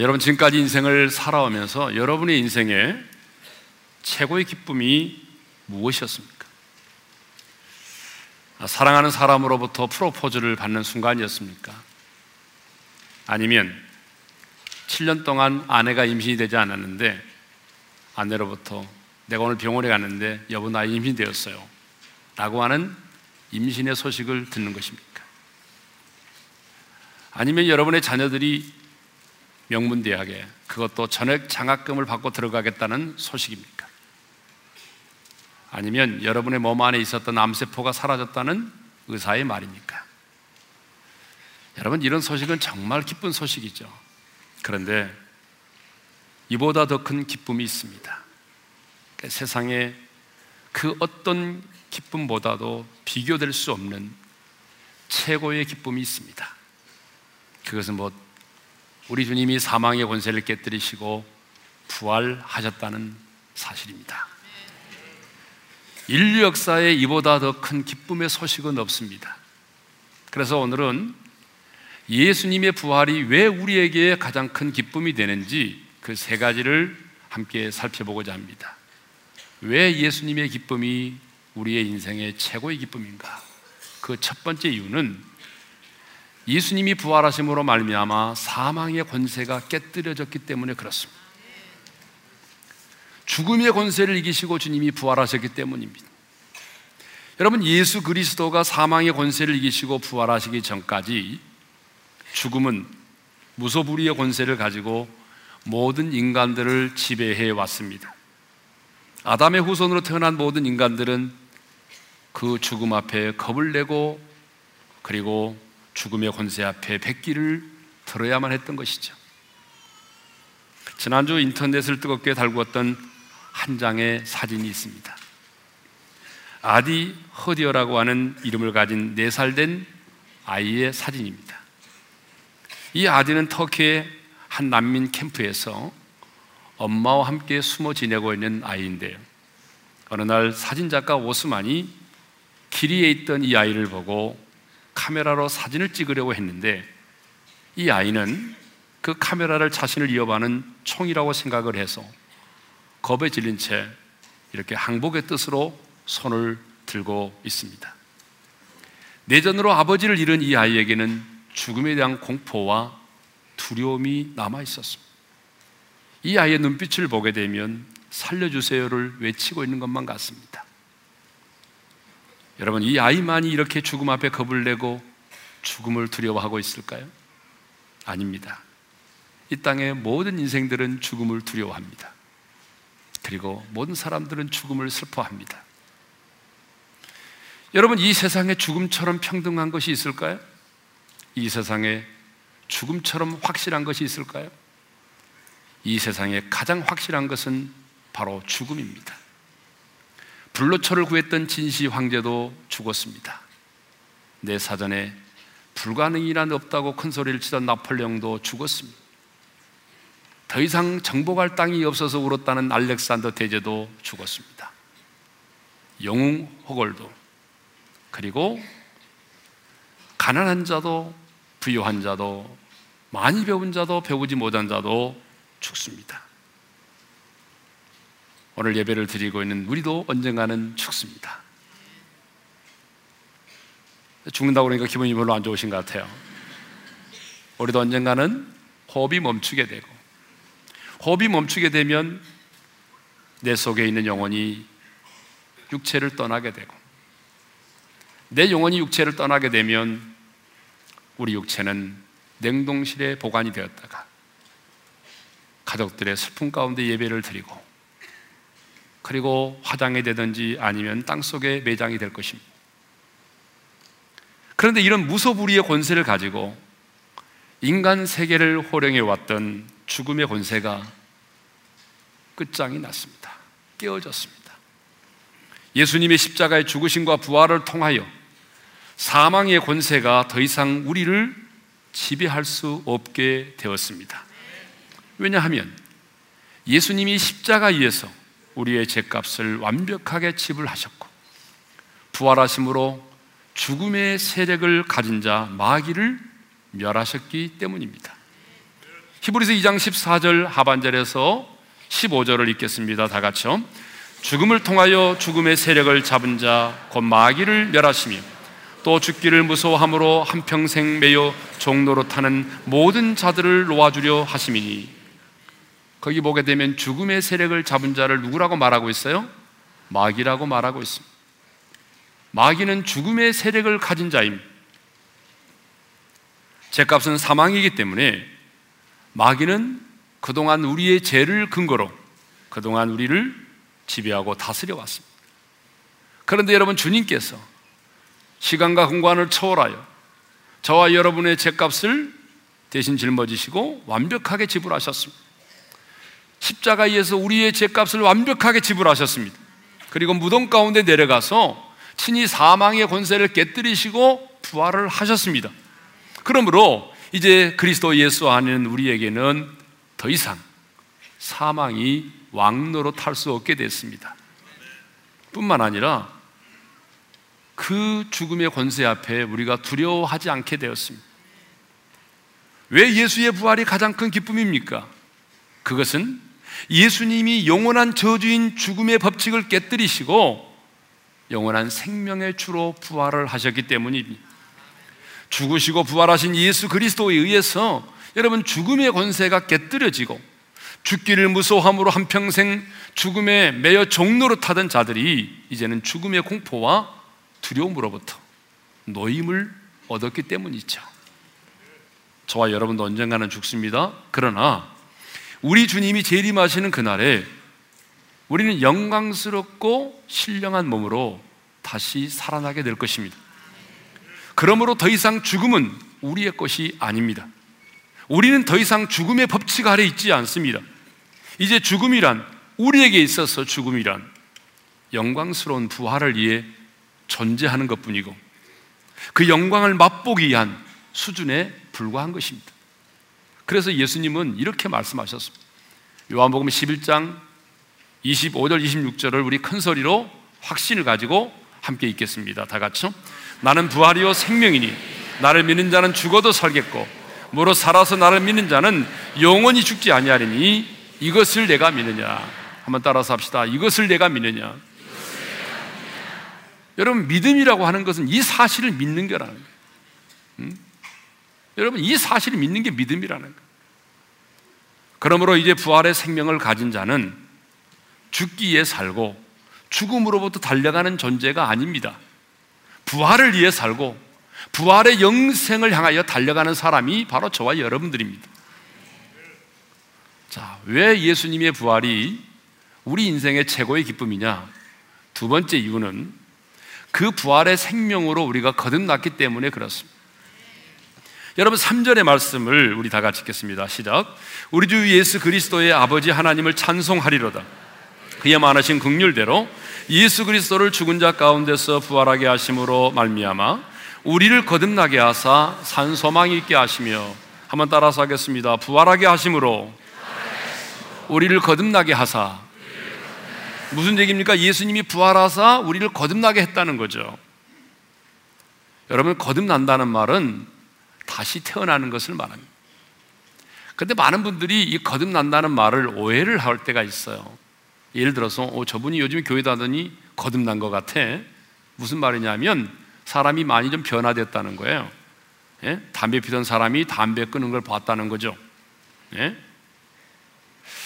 아, 여러분 지금까지 인생을 살아오면서 여러분의 인생에 최고의 기쁨이 무엇이었습니까? 아, 사랑하는 사람으로부터 프로포즈를 받는 순간이었습니까? 아니면 7년 동안 아내가 임신이 되지 않았는데 아내로부터 내가 오늘 병원에 갔는데 여보 나 임신되었어요 라고 하는 임신의 소식을 듣는 것입니까? 아니면 여러분의 자녀들이 명문대학에 그것도 전액 장학금을 받고 들어가겠다는 소식입니까? 아니면 여러분의 몸 안에 있었던 암세포가 사라졌다는 의사의 말입니까? 여러분, 이런 소식은 정말 기쁜 소식이죠. 그런데 이보다 더 큰 기쁨이 있습니다. 그러니까 세상에 그 어떤 기쁨보다도 비교될 수 없는 최고의 기쁨이 있습니다. 그것은 뭐 우리 주님이 사망의 권세를 깨뜨리시고 부활하셨다는 사실입니다. 인류 역사에 이보다 더 큰 기쁨의 소식은 없습니다. 그래서 오늘은 예수님의 부활이 왜 우리에게 가장 큰 기쁨이 되는지 그 세 가지를 함께 살펴보고자 합니다. 왜 예수님의 기쁨이 우리의 인생의 최고의 기쁨인가? 그 첫 번째 이유는 예수님이 부활하심으로 말미암아 사망의 권세가 깨뜨려졌기 때문에 그렇습니다. 죽음의 권세를 이기시고 주님이 부활하셨기 때문입니다. 여러분 예수 그리스도가 사망의 권세를 이기시고 부활하시기 전까지 죽음은 무소불위의 권세를 가지고 모든 인간들을 지배해 왔습니다. 아담의 후손으로 태어난 모든 인간들은 그 죽음 앞에 겁을 내고 그리고 죽음의 권세 앞에 백기를 들어야만 했던 것이죠. 지난주 인터넷을 뜨겁게 달구었던 한 장의 사진이 있습니다. 아디 허디어라고 하는 이름을 가진 4살 된 아이의 사진입니다. 이 아디는 터키의 한 난민 캠프에서 엄마와 함께 숨어 지내고 있는 아이인데요. 어느 날 사진작가 오스만이 길이에 있던 이 아이를 보고 카메라로 사진을 찍으려고 했는데 이 아이는 그 카메라를 자신을 이어받는 총이라고 생각을 해서 겁에 질린 채 이렇게 항복의 뜻으로 손을 들고 있습니다. 내전으로 아버지를 잃은 이 아이에게는 죽음에 대한 공포와 두려움이 남아 있었습니다. 이 아이의 눈빛을 보게 되면 살려주세요를 외치고 있는 것만 같습니다. 여러분, 이 아이만이 이렇게 죽음 앞에 겁을 내고 죽음을 두려워하고 있을까요? 아닙니다. 이 땅의 모든 인생들은 죽음을 두려워합니다. 그리고 모든 사람들은 죽음을 슬퍼합니다. 여러분, 이 세상에 죽음처럼 평등한 것이 있을까요? 이 세상에 죽음처럼 확실한 것이 있을까요? 이 세상에 가장 확실한 것은 바로 죽음입니다. 불로초를 구했던 진시 황제도 죽었습니다. 내 사전에 불가능이란 없다고 큰 소리를 치던 나폴레옹도 죽었습니다. 더 이상 정복할 땅이 없어서 울었다는 알렉산더 대제도 죽었습니다. 영웅 호걸도 그리고 가난한 자도 부유한 자도 많이 배운 자도 배우지 못한 자도 죽습니다. 오늘 예배를 드리고 있는 우리도 언젠가는 죽습니다. 죽는다고 그러니까 기분이 별로 안 좋으신 것 같아요. 우리도 언젠가는 호흡이 멈추게 되고, 호흡이 멈추게 되면 내 속에 있는 영혼이 육체를 떠나게 되고, 내 영혼이 육체를 떠나게 되면 우리 육체는 냉동실에 보관이 되었다가 가족들의 슬픔 가운데 예배를 드리고 그리고 화장이 되든지 아니면 땅 속에 매장이 될 것입니다. 그런데 이런 무소불위의 권세를 가지고 인간 세계를 호령해 왔던 죽음의 권세가 끝장이 났습니다. 깨어졌습니다. 예수님의 십자가의 죽으심과 부활을 통하여 사망의 권세가 더 이상 우리를 지배할 수 없게 되었습니다. 왜냐하면 예수님이 십자가에서 우리의 죄값을 완벽하게 지불하셨고 부활하심으로 죽음의 세력을 가진 자 마귀를 멸하셨기 때문입니다. 히브리서 2장 14절 하반절에서 15절을 읽겠습니다. 다 같이요. 죽음을 통하여 죽음의 세력을 잡은 자 곧 마귀를 멸하시며 또 죽기를 무서워함으로 한평생 매여 종로로 타는 모든 자들을 놓아주려 하심이니 거기 보게 되면 죽음의 세력을 잡은 자를 누구라고 말하고 있어요? 마귀라고 말하고 있습니다. 마귀는 죽음의 세력을 가진 자입니다. 죄값은 사망이기 때문에 마귀는 그동안 우리의 죄를 근거로 그동안 우리를 지배하고 다스려 왔습니다. 그런데 여러분 주님께서 시간과 공간을 초월하여 저와 여러분의 죄값을 대신 짊어지시고 완벽하게 지불하셨습니다. 십자가에서 우리의 죄값을 완벽하게 지불하셨습니다. 그리고 무덤 가운데 내려가서 친히 사망의 권세를 깨뜨리시고 부활을 하셨습니다. 그러므로 이제 그리스도 예수 안에는 우리에게는 더 이상 사망이 왕노로 탈 수 없게 됐습니다. 뿐만 아니라 그 죽음의 권세 앞에 우리가 두려워하지 않게 되었습니다. 왜 예수의 부활이 가장 큰 기쁨입니까? 그것은 예수님이 영원한 저주인 죽음의 법칙을 깨뜨리시고 영원한 생명의 주로 부활을 하셨기 때문입니다. 죽으시고 부활하신 예수 그리스도에 의해서 여러분 죽음의 권세가 깨뜨려지고 죽기를 무서워함으로 한평생 죽음에 매여 종로로 타던 자들이 이제는 죽음의 공포와 두려움으로부터 노임을 얻었기 때문이죠. 저와 여러분도 언젠가는 죽습니다. 그러나 우리 주님이 재림하시는 그날에 우리는 영광스럽고 신령한 몸으로 다시 살아나게 될 것입니다. 그러므로 더 이상 죽음은 우리의 것이 아닙니다. 우리는 더 이상 죽음의 법칙 아래 있지 않습니다. 이제 죽음이란 우리에게 있어서 죽음이란 영광스러운 부활을 위해 존재하는 것 뿐이고 그 영광을 맛보기 위한 수준에 불과한 것입니다. 그래서 예수님은 이렇게 말씀하셨습니다. 요한복음 11장 25절 26절을 우리 큰 소리로 확신을 가지고 함께 읽겠습니다. 다 같이요. 나는 부활이요 생명이니 나를 믿는 자는 죽어도 살겠고 무릇 살아서 나를 믿는 자는 영원히 죽지 아니하리니 이것을 내가 믿느냐. 한번 따라서 합시다. 이것을 내가 믿느냐. 여러분 믿음이라고 하는 것은 이 사실을 믿는 거라는 거예요. 음? 여러분 이 사실을 믿는 게 믿음이라는 거예요. 그러므로 이제 부활의 생명을 가진 자는 죽기에 살고 죽음으로부터 달려가는 존재가 아닙니다. 부활을 위해 살고 부활의 영생을 향하여 달려가는 사람이 바로 저와 여러분들입니다. 자, 왜 예수님의 부활이 우리 인생의 최고의 기쁨이냐? 두 번째 이유는 그 부활의 생명으로 우리가 거듭났기 때문에 그렇습니다. 여러분 3절의 말씀을 우리 다 같이 읽겠습니다. 시작. 우리 주 예수 그리스도의 아버지 하나님을 찬송하리로다. 그의 많으신 긍휼대로 예수 그리스도를 죽은 자 가운데서 부활하게 하심으로 말미암아 우리를 거듭나게 하사 산 소망이 있게 하시며 한번 따라서 하겠습니다. 부활하게 하심으로 우리를 거듭나게 하사 무슨 얘기입니까? 예수님이 부활하사 우리를 거듭나게 했다는 거죠. 여러분 거듭난다는 말은 다시 태어나는 것을 말합니다. 근데 많은 분들이 이 거듭난다는 말을 오해를 할 때가 있어요. 예를 들어서 어, 저분이 요즘 교회 다더니 거듭난 것 같아. 무슨 말이냐면 사람이 많이 좀 변화됐다는 거예요. 예? 담배 피던 사람이 담배 끊은 걸 봤다는 거죠. 예?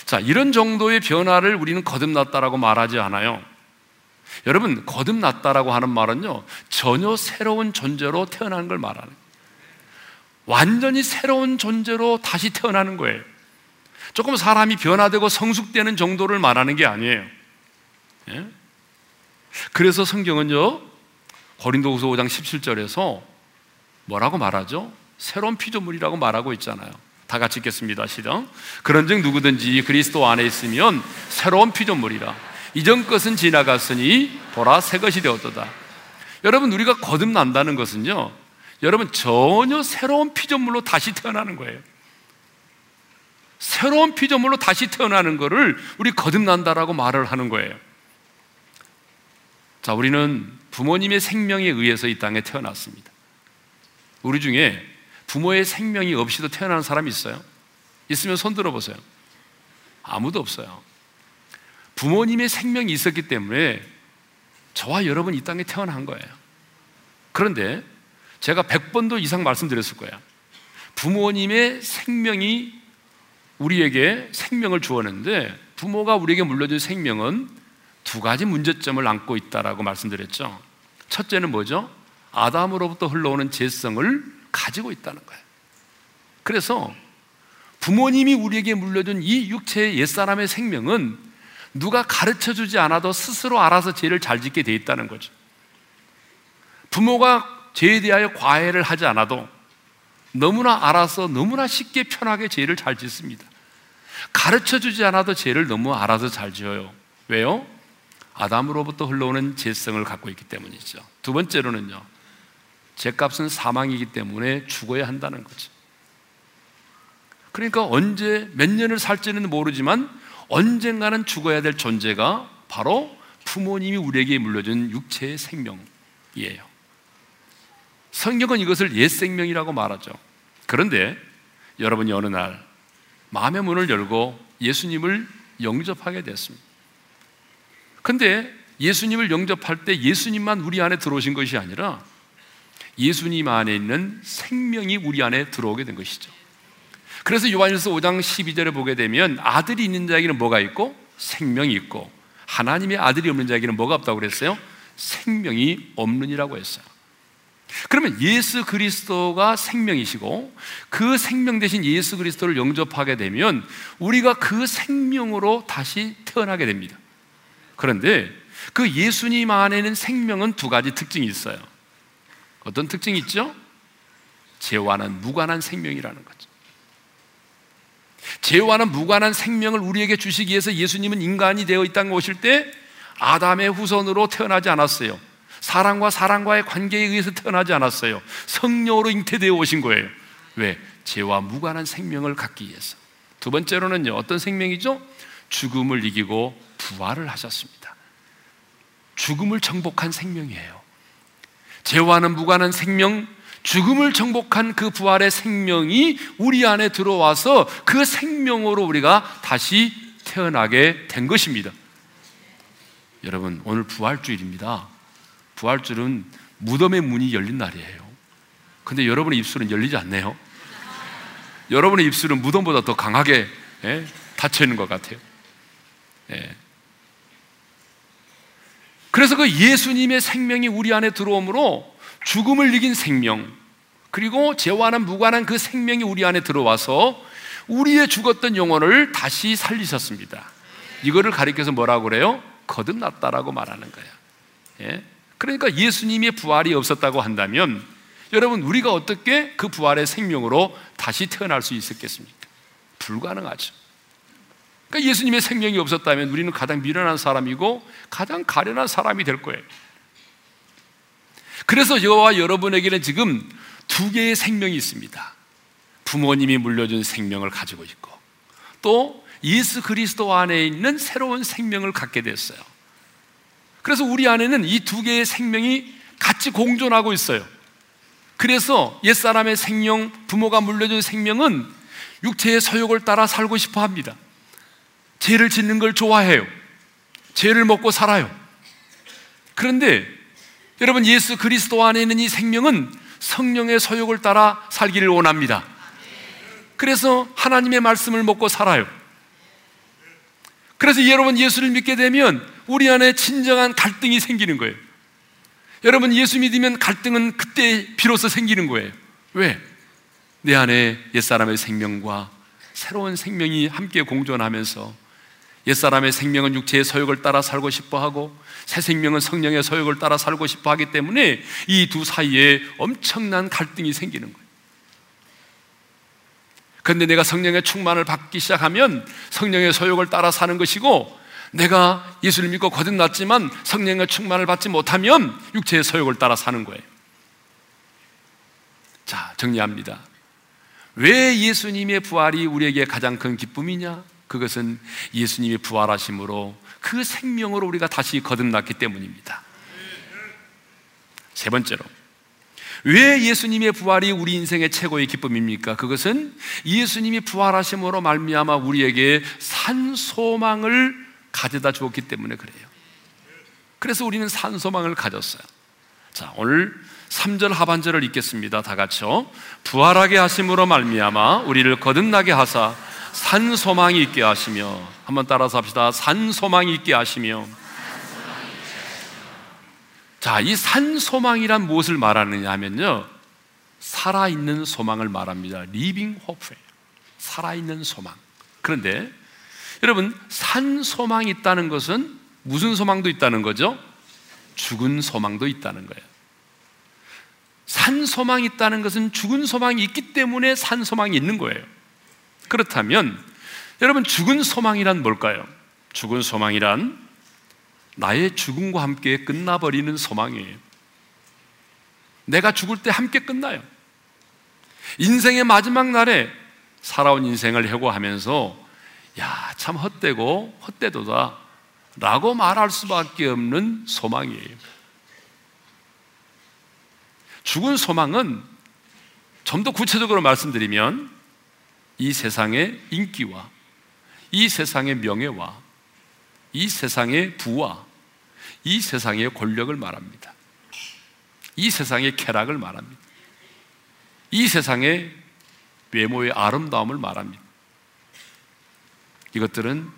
자, 이런 정도의 변화를 우리는 거듭났다라고 말하지 않아요. 여러분, 거듭났다라고 하는 말은요, 전혀 새로운 존재로 태어나는 걸 말하는 거예요. 완전히 새로운 존재로 다시 태어나는 거예요. 조금 사람이 변화되고 성숙되는 정도를 말하는 게 아니에요. 예? 그래서 성경은요, 고린도후서 5장 17절에서 뭐라고 말하죠? 새로운 피조물이라고 말하고 있잖아요. 다 같이 읽겠습니다. 시작. 그런즉 누구든지 그리스도 안에 있으면 새로운 피조물이라. 이전 것은 지나갔으니 보라 새 것이 되었도다. 여러분 우리가 거듭난다는 것은요. 여러분 전혀 새로운 피조물로 다시 태어나는 거예요. 새로운 피조물로 다시 태어나는 것을 우리 거듭난다라고 말을 하는 거예요. 자, 우리는 부모님의 생명에 의해서 이 땅에 태어났습니다. 우리 중에 부모의 생명이 없이도 태어나는 사람이 있어요? 있으면 손 들어보세요. 아무도 없어요. 부모님의 생명이 있었기 때문에 저와 여러분 이 땅에 태어난 거예요. 그런데 제가 100번도 이상 말씀드렸을 거예요. 부모님의 생명이 우리에게 생명을 주었는데 부모가 우리에게 물려준 생명은 두 가지 문제점을 안고 있다라고 말씀드렸죠. 첫째는 뭐죠? 아담으로부터 흘러오는 재성을 가지고 있다는 거예요. 그래서 부모님이 우리에게 물려준 이 육체의 옛사람의 생명은 누가 가르쳐 주지 않아도 스스로 알아서 죄를 잘 짓게 돼 있다는 거죠. 부모가 죄에 대하여 과외를 하지 않아도 너무나 알아서 너무나 쉽게 편하게 죄를 잘 짓습니다. 가르쳐 주지 않아도 죄를 너무 알아서 잘 지어요. 왜요? 아담으로부터 흘러오는 죄성을 갖고 있기 때문이죠. 두 번째로는요. 죄값은 사망이기 때문에 죽어야 한다는 거죠. 그러니까 언제 몇 년을 살지는 모르지만 언젠가는 죽어야 될 존재가 바로 부모님이 우리에게 물려준 육체의 생명이에요. 성경은 이것을 옛 생명이라고 말하죠. 그런데 여러분이 어느 날 마음의 문을 열고 예수님을 영접하게 됐습니다. 근데 예수님을 영접할 때 예수님만 우리 안에 들어오신 것이 아니라 예수님 안에 있는 생명이 우리 안에 들어오게 된 것이죠. 그래서 요한일서 5장 12절에 보게 되면 아들이 있는 자에게는 뭐가 있고 생명이 있고 하나님의 아들이 없는 자에게는 뭐가 없다고 그랬어요? 생명이 없느니라고 했어요. 그러면 예수 그리스도가 생명이시고 그 생명 대신 예수 그리스도를 영접하게 되면 우리가 그 생명으로 다시 태어나게 됩니다. 그런데 그 예수님 안에는 생명은 두 가지 특징이 있어요. 어떤 특징이 있죠? 죄와는 무관한 생명이라는 거죠. 죄와는 무관한 생명을 우리에게 주시기 위해서 예수님은 인간이 되어 이 땅에 오실 때 아담의 후손으로 태어나지 않았어요. 사람과 사람과의 관계에 의해서 태어나지 않았어요. 성령으로 잉태되어 오신 거예요. 왜? 죄와 무관한 생명을 갖기 위해서. 두 번째로는요, 어떤 생명이죠? 죽음을 이기고 부활을 하셨습니다. 죽음을 정복한 생명이에요. 죄와는 무관한 생명, 죽음을 정복한 그 부활의 생명이 우리 안에 들어와서 그 생명으로 우리가 다시 태어나게 된 것입니다. 여러분, 오늘 부활주일입니다. 부활줄은 무덤의 문이 열린 날이에요. 근데 여러분의 입술은 열리지 않네요. 여러분의 입술은 무덤보다 더 강하게 예, 닫혀 있는 것 같아요. 예. 그래서 그 예수님의 생명이 우리 안에 들어오므로 죽음을 이긴 생명, 그리고 죄와는 무관한 그 생명이 우리 안에 들어와서 우리의 죽었던 영혼을 다시 살리셨습니다. 이거를 가리켜서 뭐라고 그래요? 거듭났다라고 말하는 거예요. 예? 그러니까 예수님의 부활이 없었다고 한다면 여러분 우리가 어떻게 그 부활의 생명으로 다시 태어날 수 있었겠습니까? 불가능하죠. 그러니까 예수님의 생명이 없었다면 우리는 가장 미련한 사람이고 가장 가련한 사람이 될 거예요. 그래서 저와 여러분에게는 지금 두 개의 생명이 있습니다. 부모님이 물려준 생명을 가지고 있고 또 예수 그리스도 안에 있는 새로운 생명을 갖게 됐어요. 그래서 우리 안에는 이 두 개의 생명이 같이 공존하고 있어요. 그래서 옛사람의 생명, 부모가 물려준 생명은 육체의 서욕을 따라 살고 싶어 합니다. 죄를 짓는 걸 좋아해요. 죄를 먹고 살아요. 그런데 여러분 예수 그리스도 안에 있는 이 생명은 성령의 서욕을 따라 살기를 원합니다. 그래서 하나님의 말씀을 먹고 살아요. 그래서 여러분 예수를 믿게 되면 우리 안에 진정한 갈등이 생기는 거예요. 여러분 예수 믿으면 갈등은 그때 비로소 생기는 거예요. 왜? 내 안에 옛사람의 생명과 새로운 생명이 함께 공존하면서 옛사람의 생명은 육체의 서욕을 따라 살고 싶어 하고 새 생명은 성령의 서욕을 따라 살고 싶어 하기 때문에 이 두 사이에 엄청난 갈등이 생기는 거예요. 그런데 내가 성령의 충만을 받기 시작하면 성령의 서욕을 따라 사는 것이고 내가 예수를 믿고 거듭났지만 성령의 충만을 받지 못하면 육체의 소욕을 따라 사는 거예요. 자, 정리합니다. 왜 예수님의 부활이 우리에게 가장 큰 기쁨이냐? 그것은 예수님이 부활하심으로 그 생명으로 우리가 다시 거듭났기 때문입니다. 세 번째로, 왜 예수님의 부활이 우리 인생의 최고의 기쁨입니까? 그것은 예수님이 부활하심으로 말미암아 우리에게 산 소망을 가져다 주었기 때문에 그래요. 그래서 우리는 산 소망을 가졌어요. 자, 오늘 3절 하반절을 읽겠습니다. 다 같이요. 부활하게 하심으로 말미암아 우리를 거듭나게 하사 산 소망이 있게 하시며 한번 따라서 합시다. 산 소망이 있게 하시며 자, 이 산 소망이란 무엇을 말하느냐 하면요. 살아있는 소망을 말합니다. living hope예요. 살아있는 소망. 그런데 여러분, 산 소망이 있다는 것은 무슨 소망도 있다는 거죠? 죽은 소망도 있다는 거예요. 산 소망이 있다는 것은 죽은 소망이 있기 때문에 산 소망이 있는 거예요. 그렇다면 여러분 죽은 소망이란 뭘까요? 죽은 소망이란 나의 죽음과 함께 끝나버리는 소망이에요. 내가 죽을 때 함께 끝나요. 인생의 마지막 날에 살아온 인생을 해고하면서 야, 참 헛되고 헛되도다 라고 말할 수밖에 없는 소망이에요. 죽은 소망은 좀 더 구체적으로 말씀드리면 이 세상의 인기와 이 세상의 명예와 이 세상의 부와 이 세상의 권력을 말합니다. 이 세상의 쾌락을 말합니다. 이 세상의 외모의 아름다움을 말합니다. 이것들은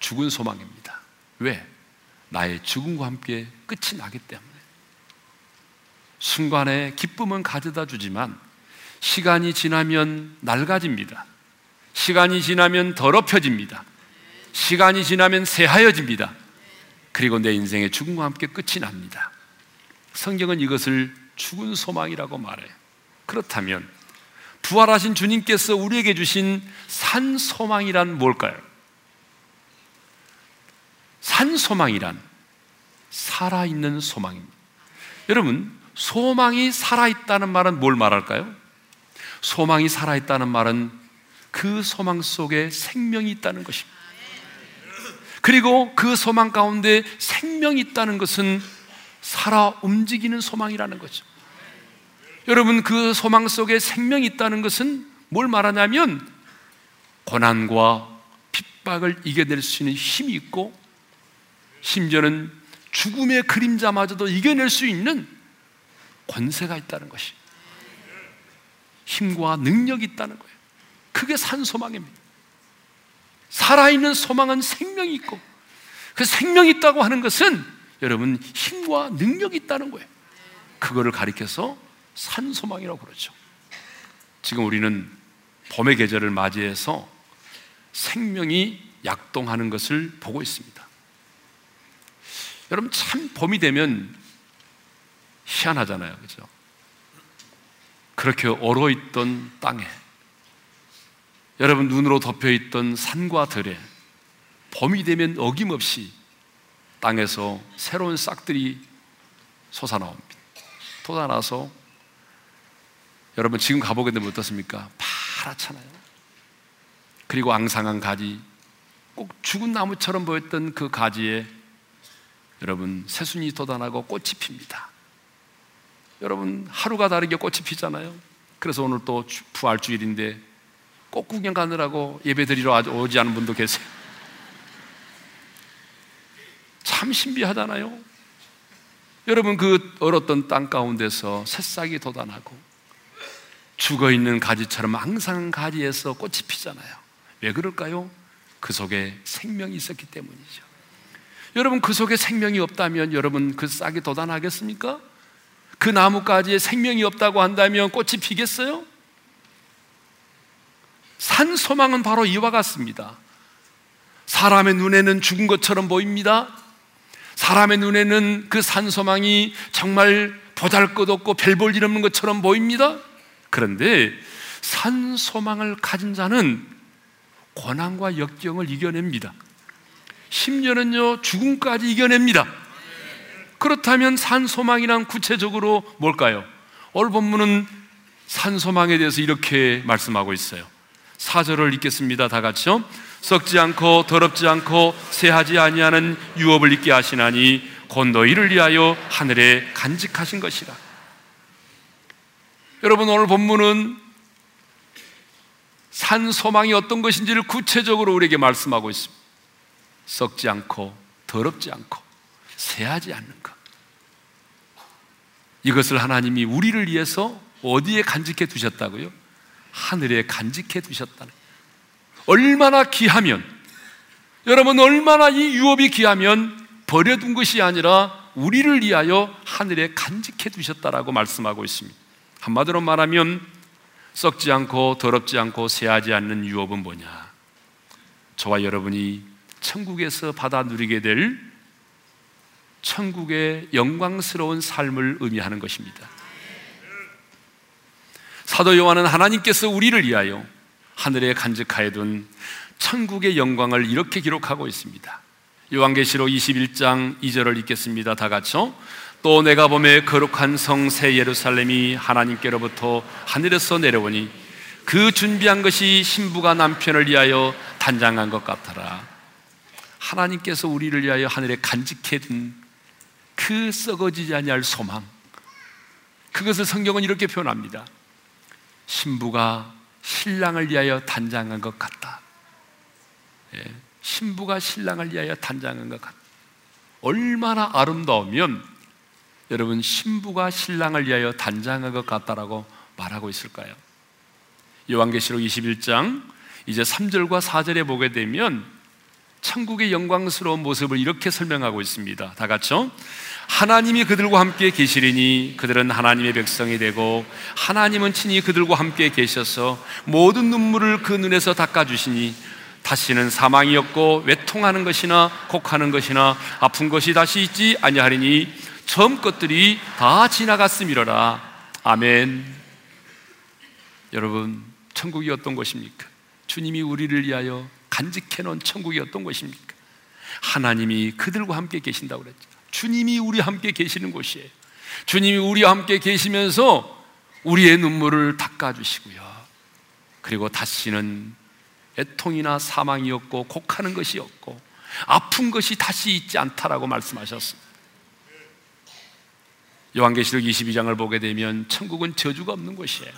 죽은 소망입니다. 왜? 나의 죽음과 함께 끝이 나기 때문에. 순간의 기쁨은 가져다 주지만 시간이 지나면 낡아집니다. 시간이 지나면 더럽혀집니다. 시간이 지나면 새하여집니다. 그리고 내 인생의 죽음과 함께 끝이 납니다. 성경은 이것을 죽은 소망이라고 말해요. 그렇다면 부활하신 주님께서 우리에게 주신 산 소망이란 뭘까요? 산 소망이란 살아있는 소망입니다. 여러분, 소망이 살아있다는 말은 뭘 말할까요? 소망이 살아있다는 말은 그 소망 속에 생명이 있다는 것입니다. 그리고 그 소망 가운데 생명이 있다는 것은 살아 움직이는 소망이라는 거죠. 여러분, 그 소망 속에 생명이 있다는 것은 뭘 말하냐면 고난과 핍박을 이겨낼 수 있는 힘이 있고 심지어는 죽음의 그림자마저도 이겨낼 수 있는 권세가 있다는 것이 힘과 능력이 있다는 거예요. 그게 산소망입니다. 살아있는 소망은 생명이 있고 그 생명이 있다고 하는 것은 여러분 힘과 능력이 있다는 거예요. 그거를 가리켜서 산소망이라고 그러죠. 지금 우리는 봄의 계절을 맞이해서 생명이 약동하는 것을 보고 있습니다. 여러분 참 봄이 되면 희한하잖아요. 그죠? 그렇게 얼어 있던 땅에 여러분 눈으로 덮여 있던 산과 들에 봄이 되면 어김없이 땅에서 새로운 싹들이 솟아나옵니다. 솟아나서 여러분 지금 가보게 되면 어떻습니까? 파랗잖아요. 그리고 앙상한 가지, 꼭 죽은 나무처럼 보였던 그 가지에 여러분 새순이 돋아나고 꽃이 핍니다. 여러분 하루가 다르게 꽃이 피잖아요. 그래서 오늘 또 부활주일인데 꽃 구경 가느라고 예배 드리러 오지 않은 분도 계세요. 참 신비하잖아요. 여러분 그 얼었던 땅 가운데서 새싹이 돋아나고 죽어 있는 가지처럼 항상 가지에서 꽃이 피잖아요. 왜 그럴까요? 그 속에 생명이 있었기 때문이죠. 여러분 그 속에 생명이 없다면 여러분 그 싹이 돋아나겠습니까? 그 나무가지에 생명이 없다고 한다면 꽃이 피겠어요? 산 소망은 바로 이와 같습니다. 사람의 눈에는 죽은 것처럼 보입니다. 사람의 눈에는 그 산 소망이 정말 보잘 것 없고 별 볼 일 없는 것처럼 보입니다. 그런데 산 소망을 가진 자는 고난과 역경을 이겨냅니다. 심지어는요, 죽음까지 이겨냅니다. 그렇다면 산 소망이란 구체적으로 뭘까요? 오늘 본문은 산 소망에 대해서 이렇게 말씀하고 있어요. 4절을 읽겠습니다. 다 같이요. 썩지 않고 더럽지 않고 새하지 아니하는 유업을 있게 하시나니 곧 너희를 위하여 하늘에 간직하신 것이라. 여러분 오늘 본문은 산 소망이 어떤 것인지를 구체적으로 우리에게 말씀하고 있습니다. 썩지 않고 더럽지 않고 새하지 않는 것. 이것을 하나님이 우리를 위해서 어디에 간직해 두셨다고요? 하늘에 간직해 두셨다는. 얼마나 귀하면 여러분 얼마나 이 유업이 귀하면 버려둔 것이 아니라 우리를 위하여 하늘에 간직해 두셨다라고 말씀하고 있습니다. 한마디로 말하면 썩지 않고 더럽지 않고 새하지 않는 유업은 뭐냐? 저와 여러분이 천국에서 받아 누리게 될 천국의 영광스러운 삶을 의미하는 것입니다. 사도 요한은 하나님께서 우리를 위하여 하늘에 간직하여 둔 천국의 영광을 이렇게 기록하고 있습니다. 요한계시록 21장 2절을 읽겠습니다. 다 같이요. 또 내가 봄에 거룩한 성 새 예루살렘이 하나님께로부터 하늘에서 내려오니 그 준비한 것이 신부가 남편을 위하여 단장한 것 같더라. 하나님께서 우리를 위하여 하늘에 간직해 둔 그 썩어지지 아니할 소망. 그것을 성경은 이렇게 표현합니다. 신부가 신랑을 위하여 단장한 것 같다. 예, 신부가 신랑을 위하여 단장한 것 같다. 얼마나 아름다우면 여러분 신부가 신랑을 위하여 단장한 것 같다라고 말하고 있을까요? 요한계시록 21장 이제 3절과 4절에 보게 되면 천국의 영광스러운 모습을 이렇게 설명하고 있습니다. 다 같이요. 하나님이 그들과 함께 계시리니 그들은 하나님의 백성이 되고 하나님은 친히 그들과 함께 계셔서 모든 눈물을 그 눈에서 닦아주시니 다시는 사망이 없고 외통하는 것이나 곡하는 것이나 아픈 것이 다시 있지 아니하리니 처음 것들이 다 지나갔음이로라. 아멘. 여러분, 천국이 어떤 것입니까? 주님이 우리를 위하여 간직해 놓은 천국이 어떤 것입니까? 하나님이 그들과 함께 계신다고 그랬죠. 주님이 우리와 함께 계시는 곳이에요. 주님이 우리와 함께 계시면서 우리의 눈물을 닦아주시고요. 그리고 다시는 애통이나 사망이 없고 곡하는 것이 없고 아픈 것이 다시 있지 않다라고 말씀하셨습니다. 요한계시록 22장을 보게 되면 천국은 저주가 없는 곳이에요.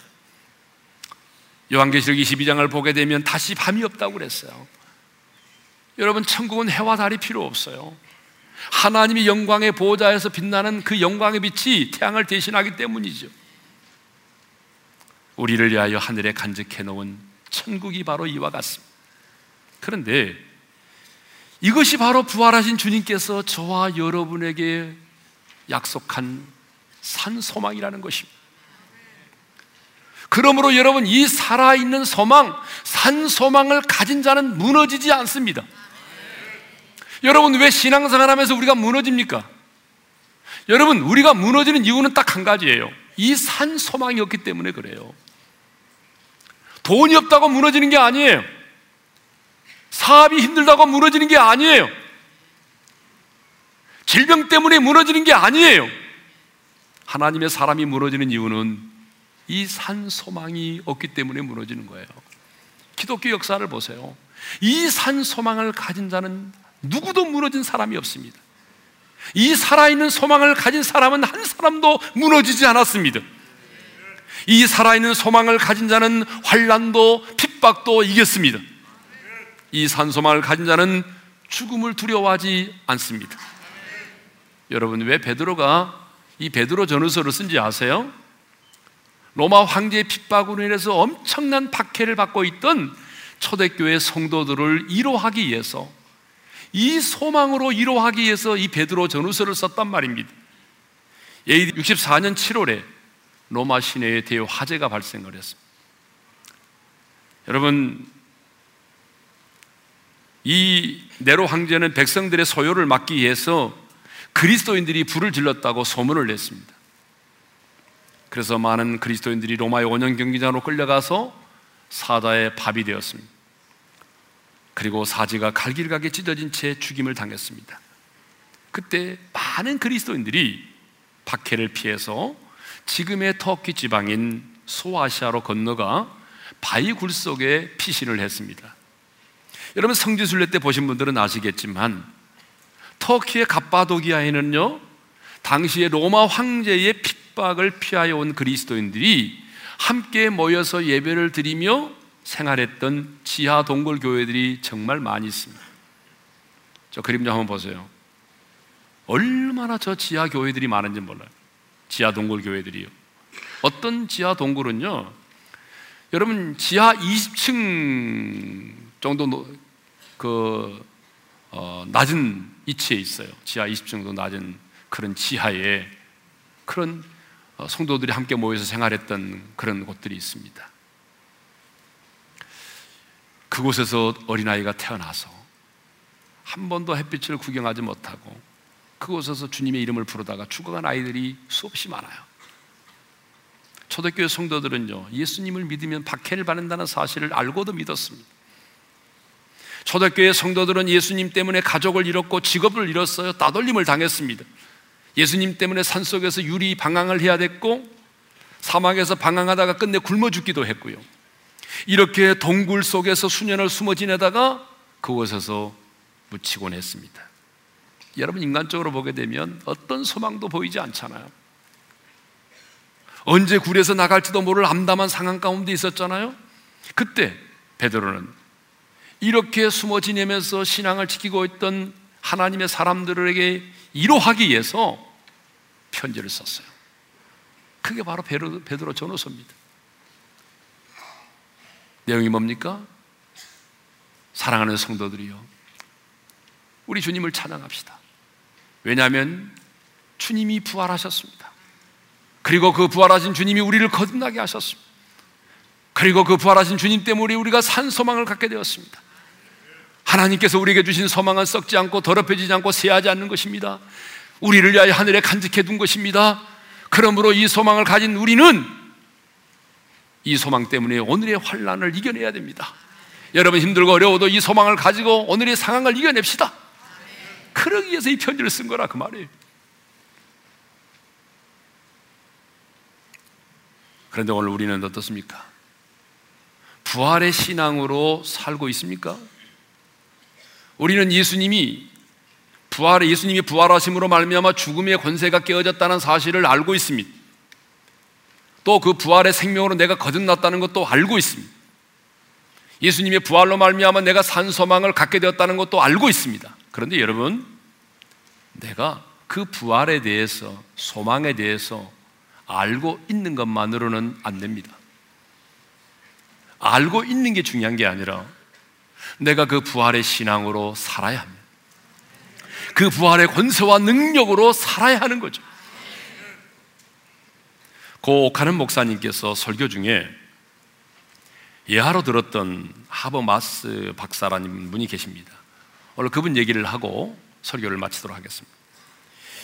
요한계시록 22장을 보게 되면 다시 밤이 없다고 그랬어요. 여러분, 천국은 해와 달이 필요 없어요. 하나님이 영광의 보호자에서 빛나는 그 영광의 빛이 태양을 대신하기 때문이죠. 우리를 위하여 하늘에 간직해 놓은 천국이 바로 이와 같습니다. 그런데 이것이 바로 부활하신 주님께서 저와 여러분에게 약속한 산 소망이라는 것입니다. 그러므로 여러분 이 살아있는 소망, 산 소망을 가진 자는 무너지지 않습니다. 여러분 왜 신앙생활 하면서 우리가 무너집니까? 여러분 우리가 무너지는 이유는 딱 한 가지예요. 이 산 소망이 없기 때문에 그래요. 돈이 없다고 무너지는 게 아니에요. 사업이 힘들다고 무너지는 게 아니에요. 질병 때문에 무너지는 게 아니에요. 하나님의 사람이 무너지는 이유는 이 산 소망이 없기 때문에 무너지는 거예요. 기독교 역사를 보세요. 이 산 소망을 가진 자는 누구도 무너진 사람이 없습니다. 이 살아있는 소망을 가진 사람은 한 사람도 무너지지 않았습니다. 이 살아있는 소망을 가진 자는 환란도 핍박도 이겼습니다. 이 산 소망을 가진 자는 죽음을 두려워하지 않습니다. 여러분 왜 베드로가 이 베드로 전후서를 쓴지 아세요? 로마 황제의 핍박으로 인해서 엄청난 박해를 받고 있던 초대교회 성도들을 위로하기 위해서 이 소망으로 위로하기 위해서 이 베드로 전후서를 썼단 말입니다. AD 64년 7월에 로마 시내에 대화재가 발생을 했습니다. 여러분 이 네로 황제는 백성들의 소요를 막기 위해서 그리스도인들이 불을 질렀다고 소문을 냈습니다. 그래서 많은 그리스도인들이 로마의 원형 경기장으로 끌려가서 사자의 밥이 되었습니다. 그리고 사지가 갈길가게 찢어진 채 죽임을 당했습니다. 그때 많은 그리스도인들이 박해를 피해서 지금의 터키 지방인 소아시아로 건너가 바위 굴 속에 피신을 했습니다. 여러분 성지순례 때 보신 분들은 아시겠지만 터키의 갑바도기아에는요, 당시에 로마 황제의 핍박을 피하여 온 그리스도인들이 함께 모여서 예배를 드리며 생활했던 지하 동굴 교회들이 정말 많이 있습니다. 저 그림 좀 한번 보세요. 얼마나 저 지하 교회들이 많은지 몰라요. 지하 동굴 교회들이요. 어떤 지하 동굴은요, 여러분 지하 20층 정도 그 어, 낮은 위치에 있어요. 지하 20층 정도 낮은 그런 지하에 그런 어, 성도들이 함께 모여서 생활했던 그런 곳들이 있습니다. 그곳에서 어린아이가 태어나서 한 번도 햇빛을 구경하지 못하고 그곳에서 주님의 이름을 부르다가 죽어간 아이들이 수없이 많아요. 초대교회 성도들은요, 예수님을 믿으면 박해를 받는다는 사실을 알고도 믿었습니다. 초대교회 성도들은 예수님 때문에 가족을 잃었고 직업을 잃었어요. 따돌림을 당했습니다. 예수님 때문에 산속에서 유리 방황을 해야 됐고 사막에서 방황하다가 끝내 굶어 죽기도 했고요. 이렇게 동굴 속에서 수년을 숨어 지내다가 그곳에서 묻히곤 했습니다. 여러분 인간적으로 보게 되면 어떤 소망도 보이지 않잖아요. 언제 굴에서 나갈지도 모를 암담한 상황 가운데 있었잖아요. 그때 베드로는 이렇게 숨어 지내면서 신앙을 지키고 있던 하나님의 사람들에게 이로하기 위해서 편지를 썼어요. 그게 바로 베드로, 베드로 전후서입니다. 내용이 뭡니까? 사랑하는 성도들이요. 우리 주님을 찬양합시다. 왜냐하면 주님이 부활하셨습니다. 그리고 그 부활하신 주님이 우리를 거듭나게 하셨습니다. 그리고 그 부활하신 주님 때문에 우리가 산 소망을 갖게 되었습니다. 하나님께서 우리에게 주신 소망은 썩지 않고 더럽혀지지 않고 쇠하지 않는 것입니다. 우리를 위하여 하늘에 간직해 둔 것입니다. 그러므로 이 소망을 가진 우리는 이 소망 때문에 오늘의 환란을 이겨내야 됩니다. 여러분 힘들고 어려워도 이 소망을 가지고 오늘의 상황을 이겨냅시다. 그러기 위해서 이 편지를 쓴 거라 그 말이에요. 그런데 오늘 우리는 어떻습니까? 부활의 신앙으로 살고 있습니까? 우리는 예수님이 부활의 예수님이 부활하심으로 말미암아 죽음의 권세가 깨어졌다는 사실을 알고 있습니다. 또 그 부활의 생명으로 내가 거듭났다는 것도 알고 있습니다. 예수님의 부활로 말미암아 내가 산 소망을 갖게 되었다는 것도 알고 있습니다. 그런데 여러분, 내가 그 부활에 대해서 소망에 대해서 알고 있는 것만으로는 안 됩니다. 알고 있는 게 중요한 게 아니라 내가 그 부활의 신앙으로 살아야 합니다. 그 부활의 권세와 능력으로 살아야 하는 거죠. 고 오카는 목사님께서 설교 중에 예하로 들었던 하버마스 박사라는 분이 계십니다. 오늘 그분 얘기를 하고 설교를 마치도록 하겠습니다.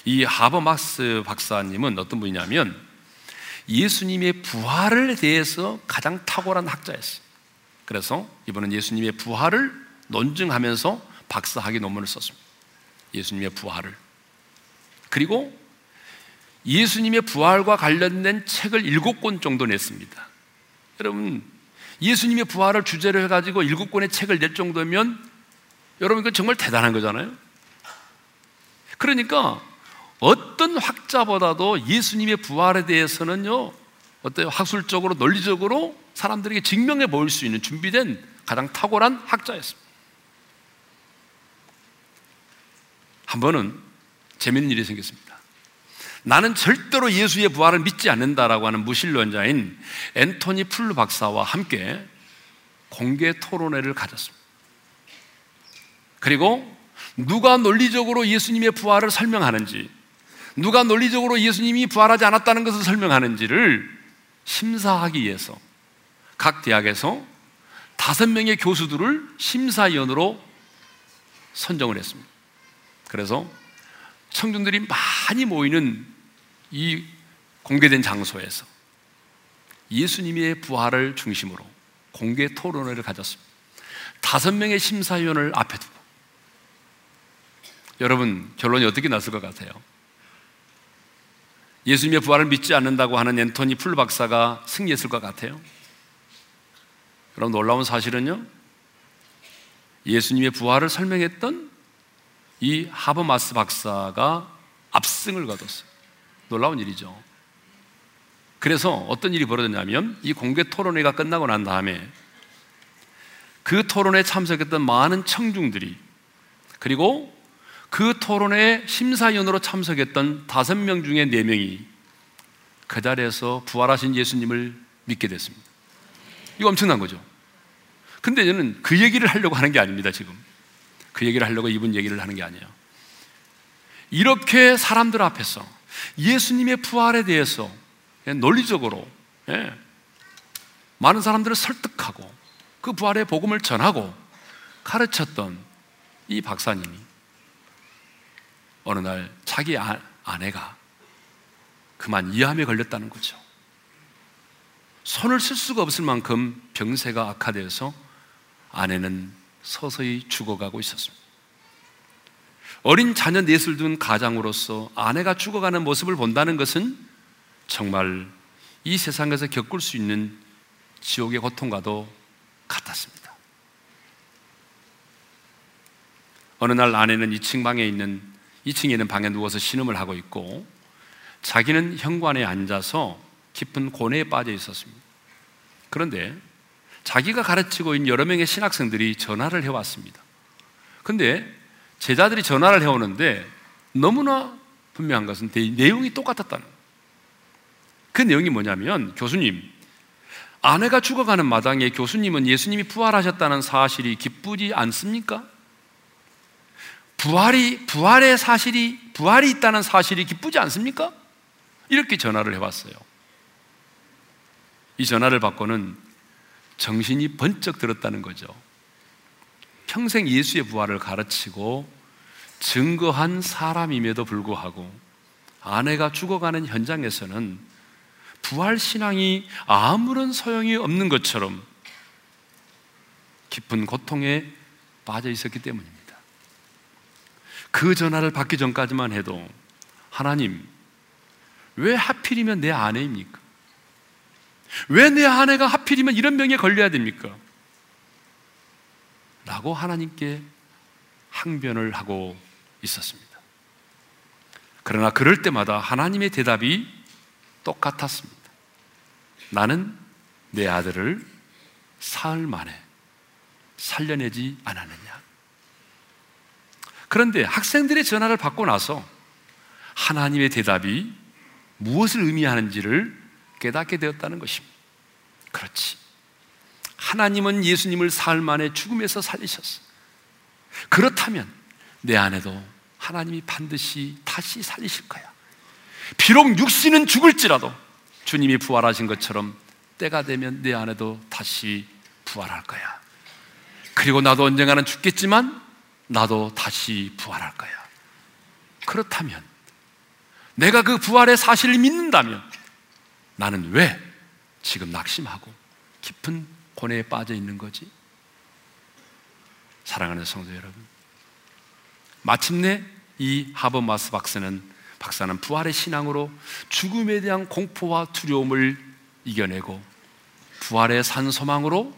이 하버마스 박사님은 어떤 분이냐면 예수님의 부활을 대해서 가장 탁월한 학자였어요. 그래서 이분은 예수님의 부활을 논증하면서 박사학위 논문을 썼습니다. 예수님의 부활을. 그리고 예수님의 부활과 관련된 책을 일곱 권 정도 냈습니다. 여러분, 예수님의 부활을 주제로 해가지고 일곱 권의 책을 낼 정도면 여러분, 이건 정말 대단한 거잖아요. 그러니까 어떤 학자보다도 예수님의 부활에 대해서는요, 어때요? 학술적으로, 논리적으로 사람들에게 증명해 보일 수 있는 준비된 가장 탁월한 학자였습니다. 한 번은 재밌는 일이 생겼습니다. 나는 절대로 예수의 부활을 믿지 않는다라고 하는 무신론자인 앤토니 풀루 박사와 함께 공개 토론회를 가졌습니다. 그리고 누가 논리적으로 예수님의 부활을 설명하는지, 누가 논리적으로 예수님이 부활하지 않았다는 것을 설명하는지를 심사하기 위해서 각 대학에서 다섯 명의 교수들을 심사위원으로 선정을 했습니다. 그래서 청중들이 많이 모이는 이 공개된 장소에서 예수님의 부활을 중심으로 공개 토론회를 가졌습니다. 다섯 명의 심사위원을 앞에 두고 여러분 결론이 어떻게 났을 것 같아요? 예수님의 부활을 믿지 않는다고 하는 앤토니 풀 박사가 승리했을 것 같아요. 그럼 놀라운 사실은요. 예수님의 부활을 설명했던 이 하버마스 박사가 압승을 거뒀어요. 놀라운 일이죠. 그래서 어떤 일이 벌어졌냐면 이 공개 토론회가 끝나고 난 다음에 그 토론에 참석했던 많은 청중들이 그리고 그 토론회 심사위원으로 참석했던 다섯 명 중에 네 명이 그 자리에서 부활하신 예수님을 믿게 됐습니다. 이거 엄청난 거죠. 근데 저는 그 얘기를 하려고 하는 게 아닙니다, 지금. 그 얘기를 하려고 이분 얘기를 하는 게 아니에요. 이렇게 사람들 앞에서 예수님의 부활에 대해서 논리적으로 예, 많은 사람들을 설득하고 그 부활의 복음을 전하고 가르쳤던 이 박사님이 어느 날 자기 아, 아내가 그만 이암에 걸렸다는 거죠. 손을 쓸 수가 없을 만큼 병세가 악화되어서 아내는 서서히 죽어가고 있었습니다. 어린 자녀 넷을 둔 가장으로서 아내가 죽어가는 모습을 본다는 것은 정말 이 세상에서 겪을 수 있는 지옥의 고통과도 같았습니다. 어느 날 아내는 2층 방에 있는 2층에 있는 방에 누워서 신음을 하고 있고 자기는 현관에 앉아서 깊은 고뇌에 빠져 있었습니다. 그런데 자기가 가르치고 있는 여러 명의 신학생들이 전화를 해왔습니다. 근데 제자들이 전화를 해오는데 너무나 분명한 것은 내용이 똑같았다는 그 내용이 뭐냐면 교수님 아내가 죽어가는 마당에 교수님은 예수님이 부활하셨다는 사실이 기쁘지 않습니까? 부활이 부활의 사실이 부활이 있다는 사실이 기쁘지 않습니까? 이렇게 전화를 해왔어요. 이 전화를 받고는 정신이 번쩍 들었다는 거죠. 평생 예수의 부활을 가르치고 증거한 사람임에도 불구하고 아내가 죽어가는 현장에서는 부활 신앙이 아무런 소용이 없는 것처럼 깊은 고통에 빠져 있었기 때문입니다. 그 전화를 받기 전까지만 해도 하나님, 왜 하필이면 내 아내입니까? 왜 내 아내가 하필이면 이런 병에 걸려야 됩니까? 라고 하나님께 항변을 하고 있었습니다. 그러나 그럴 때마다 하나님의 대답이 똑같았습니다. 나는 내 아들을 사흘 만에 살려내지 않았느냐. 그런데 학생들의 전화를 받고 나서 하나님의 대답이 무엇을 의미하는지를 깨닫게 되었다는 것입니다. 그렇지. 하나님은 예수님을 사흘 만에 죽음에서 살리셨어. 그렇다면 내 안에도 하나님이 반드시 다시 살리실 거야. 비록 육신은 죽을지라도 주님이 부활하신 것처럼 때가 되면 내 안에도 다시 부활할 거야. 그리고 나도 언젠가는 죽겠지만 나도 다시 부활할 거야. 그렇다면 내가 그 부활의 사실을 믿는다면 나는 왜 지금 낙심하고 깊은 고뇌에 빠져 있는 거지? 사랑하는 성도 여러분. 마침내 이 하버마스 박사는 박사는 부활의 신앙으로 죽음에 대한 공포와 두려움을 이겨내고 부활의 산 소망으로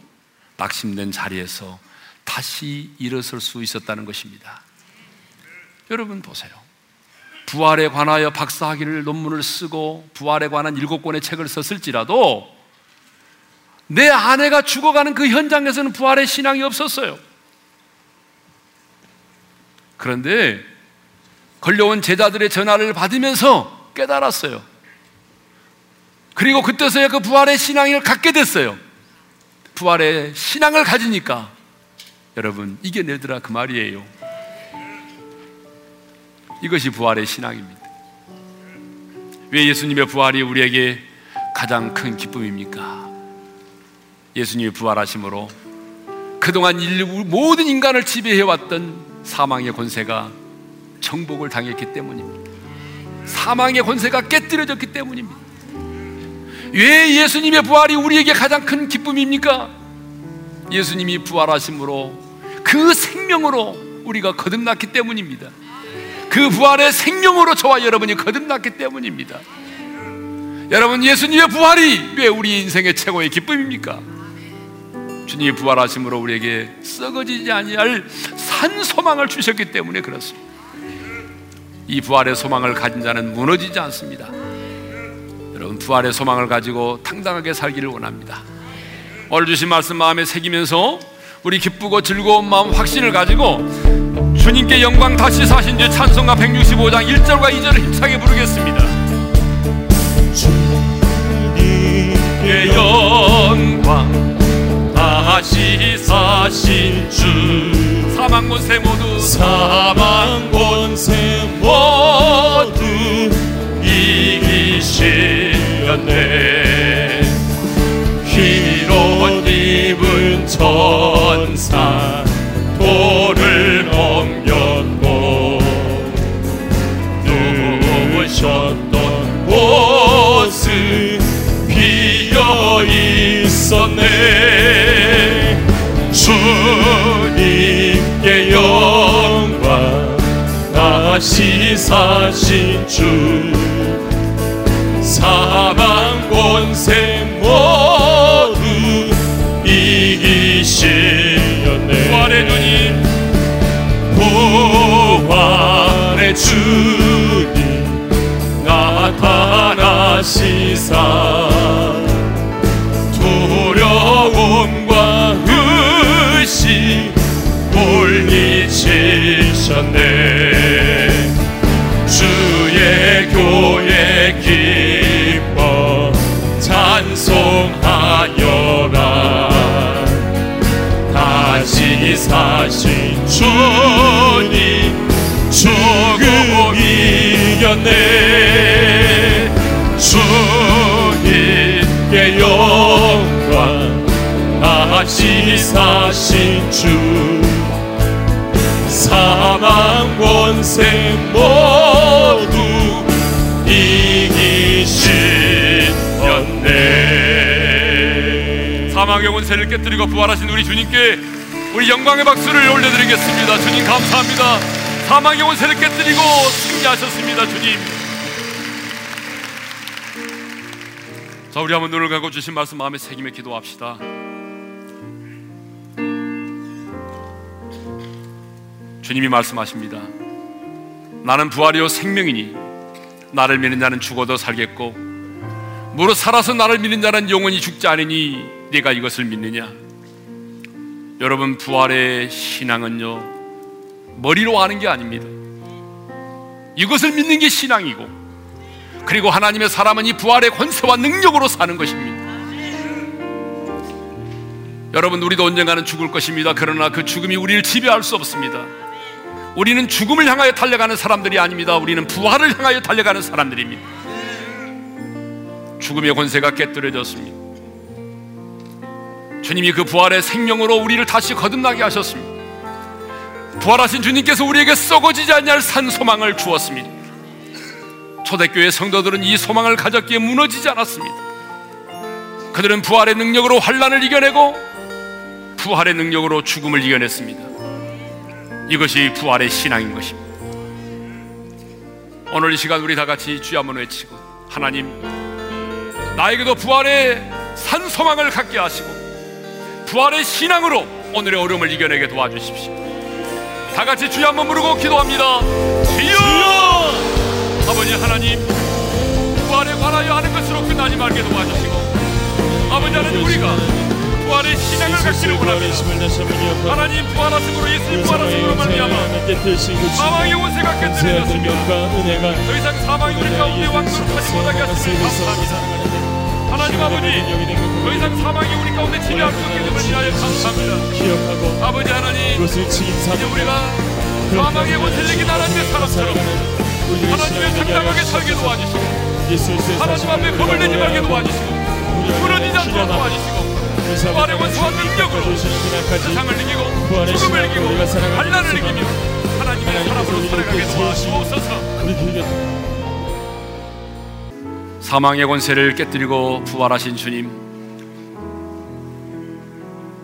낙심된 자리에서 다시 일어설 수 있었다는 것입니다. 여러분 보세요. 부활에 관하여 박사학위를 논문을 쓰고 부활에 관한 일곱 권의 책을 썼을지라도 내 아내가 죽어가는 그 현장에서는 부활의 신앙이 없었어요. 그런데 걸려온 제자들의 전화를 받으면서 깨달았어요. 그리고 그때서야 그 부활의 신앙을 갖게 됐어요. 부활의 신앙을 가지니까 여러분 이겨내더라 그 말이에요. 이것이 부활의 신앙입니다. 왜 예수님의 부활이 우리에게 가장 큰 기쁨입니까? 예수님이 부활하심으로 그동안 인류 모든 인간을 지배해왔던 사망의 권세가 정복을 당했기 때문입니다. 사망의 권세가 깨뜨려졌기 때문입니다. 왜 예수님의 부활이 우리에게 가장 큰 기쁨입니까? 예수님이 부활하심으로 그 생명으로 우리가 거듭났기 때문입니다. 그 부활의 생명으로 저와 여러분이 거듭났기 때문입니다. 여러분, 예수님의 부활이 왜 우리 인생의 최고의 기쁨입니까? 주님이 부활하심으로 우리에게 썩어지지 아니할 산 소망을 주셨기 때문에 그렇습니다. 이 부활의 소망을 가진 자는 무너지지 않습니다. 여러분 부활의 소망을 가지고 당당하게 살기를 원합니다. 오늘 주신 말씀 마음에 새기면서 우리 기쁘고 즐거운 마음 확신을 가지고 주님께 영광 다시 사신 주 찬송가 165장 1절과 2절을 힘차게 부르겠습니다. 주님께 영광 다시 사신 주. 사망 권세 모두. 사망 권세 모두 이기시렸네 흰옷 입은 천사 있었네. 주님께 영광 다시 사신 주. 사망 권세 모두 이기시렸네. 부활의 주님. 부활의 주님 나타나시사 물리치셨네 주의 교회 기뻐 찬송하여라. 다시 사신 주님 죽음 이겼네. 주님께 영광. 다시 사신 주 권세 모두 이기시렸네 사망의 권세를 깨뜨리고 부활하신 우리 주님께 우리 영광의 박수를 올려드리겠습니다. 주님 감사합니다. 사망의 권세를 깨뜨리고 승리하셨습니다. 주님. 자, 우리 한번 눈을 감고 주신 말씀 마음에 새기며 기도합시다. 주님이 말씀하십니다. 나는 부활이요 생명이니 나를 믿는 자는 죽어도 살겠고 무릇 살아서 나를 믿는 자는 영원히 죽지 않으니 네가 이것을 믿느냐? 여러분 부활의 신앙은요 머리로 아는 게 아닙니다. 이것을 믿는 게 신앙이고 그리고 하나님의 사람은 이 부활의 권세와 능력으로 사는 것입니다. 여러분 우리도 언젠가는 죽을 것입니다. 그러나 그 죽음이 우리를 지배할 수 없습니다. 우리는 죽음을 향하여 달려가는 사람들이 아닙니다. 우리는 부활을 향하여 달려가는 사람들입니다. 죽음의 권세가 깨뜨려졌습니다. 주님이 그 부활의 생명으로 우리를 다시 거듭나게 하셨습니다. 부활하신 주님께서 우리에게 썩어지지 않을 산 소망을 주었습니다. 초대교회 성도들은 이 소망을 가졌기에 무너지지 않았습니다. 그들은 부활의 능력으로 환란을 이겨내고 부활의 능력으로 죽음을 이겨냈습니다. 이것이 부활의 신앙인 것입니다. 오늘 이 시간 우리 다 같이 주여 한번 외치고 하나님 나에게도 부활의 산 소망을 갖게 하시고 부활의 신앙으로 오늘의 어려움을 이겨내게 도와주십시오. 다 같이 주여 한번 부르고 기도합니다. 주여! 아버지 하나님 부활에 관하여 하는 것으로 끝나지 말게 도와주시고 아버지 하나님 우리가 부활의 신앙을 갖기를 원합니다. 하나님 부활하심으로 예수님 부활하심으로 말미암아 사망의 원세가 깨뜨려졌으며 더 이상 사망이 우리 가운데 왕국하지 못하게 하심을 감사합니다. 하나님 아버지 더 이상 사망이 우리 가운데 지배할 수 없게 됨을 인하여 감사합니다. 기억하고 아버지 하나님 이제 우리가 사망의 원세력이 나라는 사람처럼 하나님의 당당하게 살게 도와주시고 하나님 앞에 겁을 내지 말게 도와주시고 무너지지 않도록 도와주시고 부활의 원수와 능력으로 세상을 이기고 죽음을 이기고 환란을 이기며 하나님의 사람으로 살아가게 도와주옵소서 사망의 권세를 깨뜨리고 부활하신 주님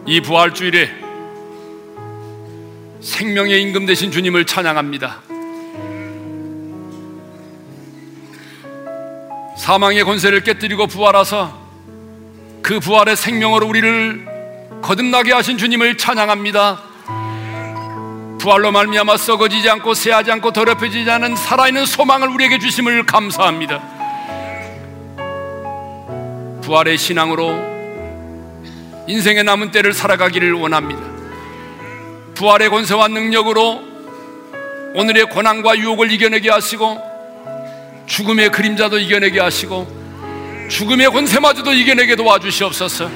이 부활 주일에 생명의 임금 되신 주님을 찬양합니다. 사망의 권세를 깨뜨리고 부활하사 그 부활의 생명으로 우리를 거듭나게 하신 주님을 찬양합니다. 부활로 말미암아 썩어지지 않고 쇠하지 않고 더럽혀지지 않은 살아있는 소망을 우리에게 주심을 감사합니다. 부활의 신앙으로 인생의 남은 때를 살아가기를 원합니다. 부활의 권세와 능력으로 오늘의 고난과 유혹을 이겨내게 하시고 죽음의 그림자도 이겨내게 하시고 죽음의 권세마저도 이겨내게 도와주시옵소서.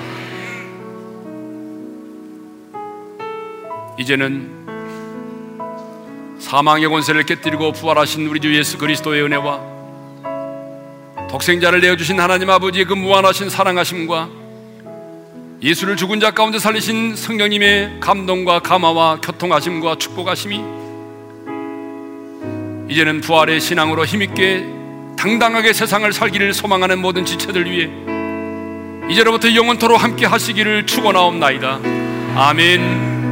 이제는 사망의 권세를 깨뜨리고 부활하신 우리 주 예수 그리스도의 은혜와 독생자를 내어주신 하나님 아버지의 그 무한하신 사랑하심과 예수를 죽은 자 가운데 살리신 성령님의 감동과 감화와 교통하심과 축복하심이 이제는 부활의 신앙으로 힘있게 당당하게 세상을 살기를 소망하는 모든 지체들 위해 이제로부터 영원토로 함께 하시기를 축원하옵나이다. 아멘.